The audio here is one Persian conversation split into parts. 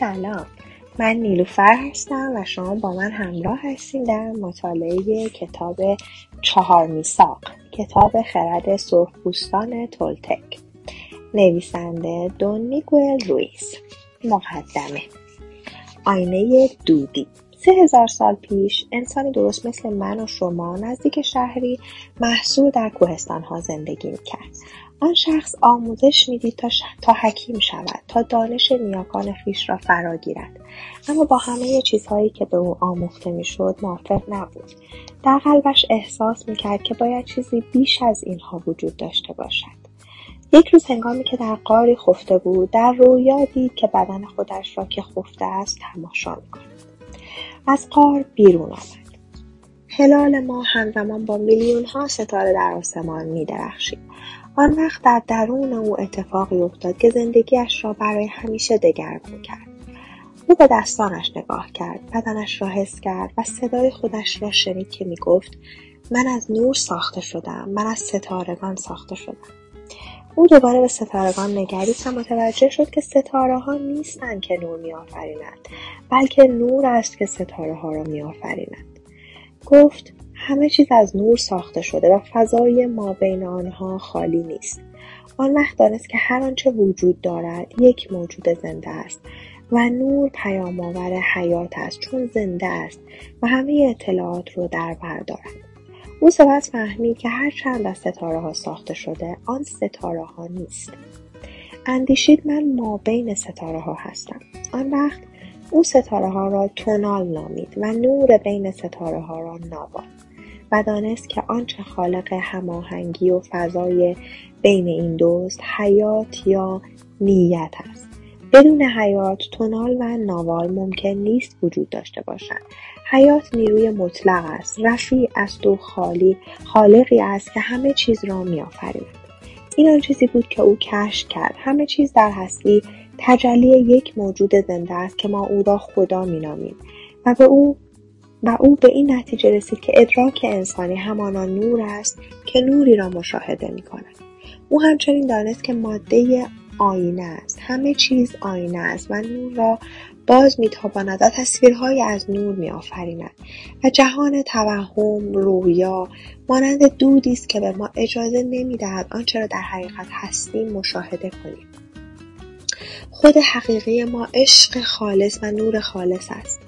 سلام. من نیلوفر هستم و شما با من همراه هستیم در مطالعه کتاب چهار میساق کتاب خرد سرخپوستان تولتک. نویسنده دون میگوئل رویس مقدمه. آینه دودی. سه هزار سال پیش انسانی درست مثل من و شما نزدیک شهری محصور در کوهستانها زندگی می‌کرد. آن شخص آموزش می‌دید تا, تا حکیم شود تا دانش نیاکان خویش را فرا گیرد. اما با همه چیزهایی که به او آموخته می‌شد موافق نبود. در قلبش احساس می‌کرد که باید چیزی بیش از اینها وجود داشته باشد. یک روز هنگامی که در قاری خفته بود در رویا دید که بدن خودش را که خفته است تماشا می‌کند. از قار بیرون آمد. هلال ما همزمان با میلیون ها ستاره در آسمان می درخشید. آن وقت در درون او اتفاقی افتاد که زندگیش را برای همیشه دگرگون کرد. او به دستانش نگاه کرد، بدنش را حس کرد و صدای خودش را شنید که می گفت من از نور ساخته شدم، من از ستارگان ساخته شدم. او دوباره به ستارگان نگریست و متوجه شد که ستاره ها نیستند که نور میآفرینند بلکه نور است که ستاره ها را میآفرینند گفت همه چیز از نور ساخته شده و فضای ما بین آنها خالی نیست. آن وقت دانست که هر آنچه وجود دارد یک موجود زنده است و نور پیام آور حیات است چون زنده است و همه اطلاعات رو در بر دارد. او سپس فهمید که هر چند از ستاره ها ساخته شده آن ستاره ها نیست. اندیشید من ما بین ستاره ها هستم. آن وقت او ستاره ها را تونال نامید و نور بین ستاره ها را ناوال و دانست که آنچه خالق هماهنگی و فضای بین این دوست حیات یا نیت است. بدون حیات تونال و ناوال ممکن نیست وجود داشته باشند. حیات نیروی مطلق است رفیع است و خالی خالقی است که همه چیز را میآفریند این آن چیزی بود که او کشف کرد. همه چیز در هستی تجلی یک موجود زنده است که ما او را خدا مینامیم. و به او و او به این نتیجه رسید که ادراک انسانی همانا نور است که نوری را مشاهده می کند. او همچنین دانست که ماده آینه است. همه چیز آینه است و نور را باز میتاباند و تصویرهایی از نور میآفریند و جهان توهم رویا مانند دودی است که به ما اجازه نمی‌دهد آنچه را در حقیقت هستیم مشاهده کنیم. خود حقیقی ما عشق خالص و نور خالص است.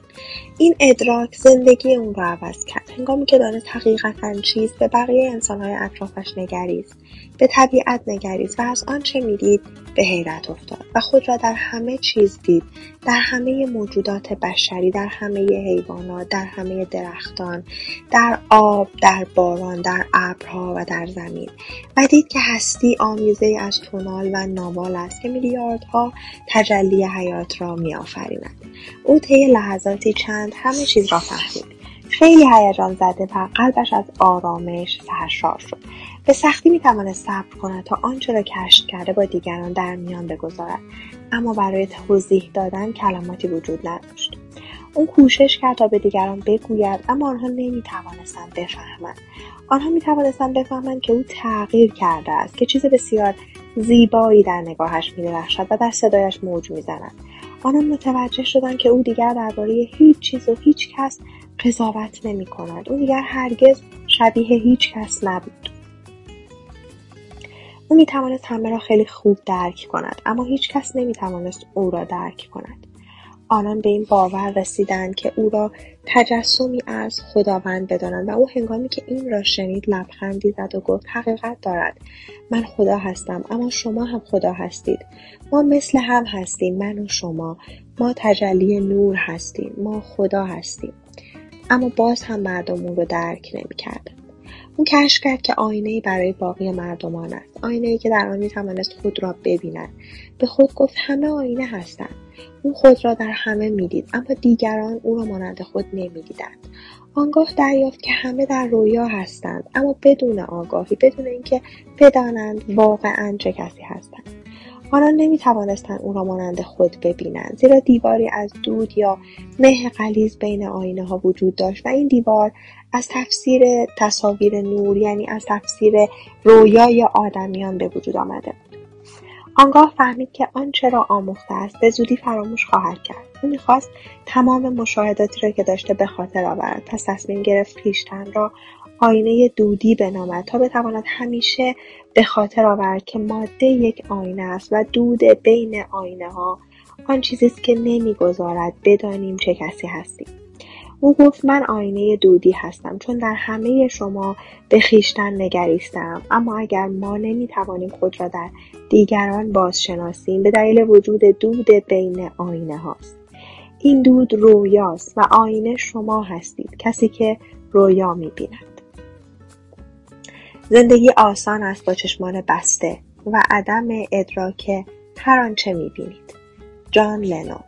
این ادراک زندگی اون را عوض کرد. هنگامی که دانست حقیقتا چیست به بقیه انسانهای اطرافش نگریست به طبیعت نگریست و از آنچه می‌دید به حیرت افتاد و خود را در همه چیز دید در همه موجودات بشری در همه حیوانات در همه درختان در آب در باران در ابرها و در زمین. و دید که هستی آمیزه از تونال و ناوال است که میلیاردها تجلی حیات را میآفریند. او طی لحظاتی چند همه چیز را فهمید. خیلی هیجان زده و قلبش از آرامش سرشار شد. به سختی می‌توانست صبر کند تا آنچه را کشف کرده با دیگران در میان بگذارد. اما برای توضیح دادن کلماتی وجود نداشت. او کوشش کرد تا به دیگران بگوید اما آنها نمی‌توانستند بفهمند. آنها می‌توانستند بفهمند که او تغییر کرده است که چیز بسیار زیبایی در نگاهش میدرخشد و در صدایش موج می‌زند. آنان متوجه شدند که او دیگر درباره هیچ چیز و هیچ کس قضاوت نمی کند. او دیگر هرگز شبیه هیچ کس نبود. او می توانست همه را خیلی خوب درک کند اما هیچ کس نمی توانست او را درک کند. آنان به این باور رسیدند که او را تجسمی از خداوند بدانند و او هنگامی که این را شنید لبخندی زد و گفت حقیقت دارد من خدا هستم اما شما هم خدا هستید ما مثل هم هستیم من و شما ما تجلی نور هستیم ما خدا هستیم اما باز هم مردم او را درک نمی‌کردند او کشف کرد که آینه برای باقی مردمان است. آینه ای که در آن می‌توانست خود را ببیند. به خود گفت همه آینه هستند. او خود را در همه می‌دید اما دیگران او را مانند خود نمی‌دیدند. آنگاه دریافت که همه در رویا هستند اما بدون آگاهی بدون اینکه بدانند واقعا چه کسی هستند. آنان نمی توانستند او را مانند خود ببینند زیرا دیواری از دود یا مه غلیظ بین آینه ها وجود داشت و این دیوار از تفسیر تصاویر نور یعنی از تفسیر رویای آدمیان به وجود آمده بود. آنگاه فهمید که آنچه را آموخته است به زودی فراموش خواهد کرد. او می‌خواست تمام مشاهداتی را که داشته به خاطر آورد پس تصمیم گرفت خویشتن را آینه دودی بنامد تا بتواند همیشه به خاطر آورد که ماده یک آینه است و دود بین آینه ها آن چیزی است که نمی‌گذارد بدانیم چه کسی هستیم. او گفت من آینه دودی هستم چون در همه شما به خیشتن نگریستم. اما اگر ما نمی‌توانیم خود را در دیگران بازشناسیم به دلیل وجود دود بین آینه هاست این دود رویاست و آینه شما هستید کسی که رویا می‌بیند. زندگی آسان است با چشمان بسته و عدم ادراک هر آنچه می‌بینید. جان لنون.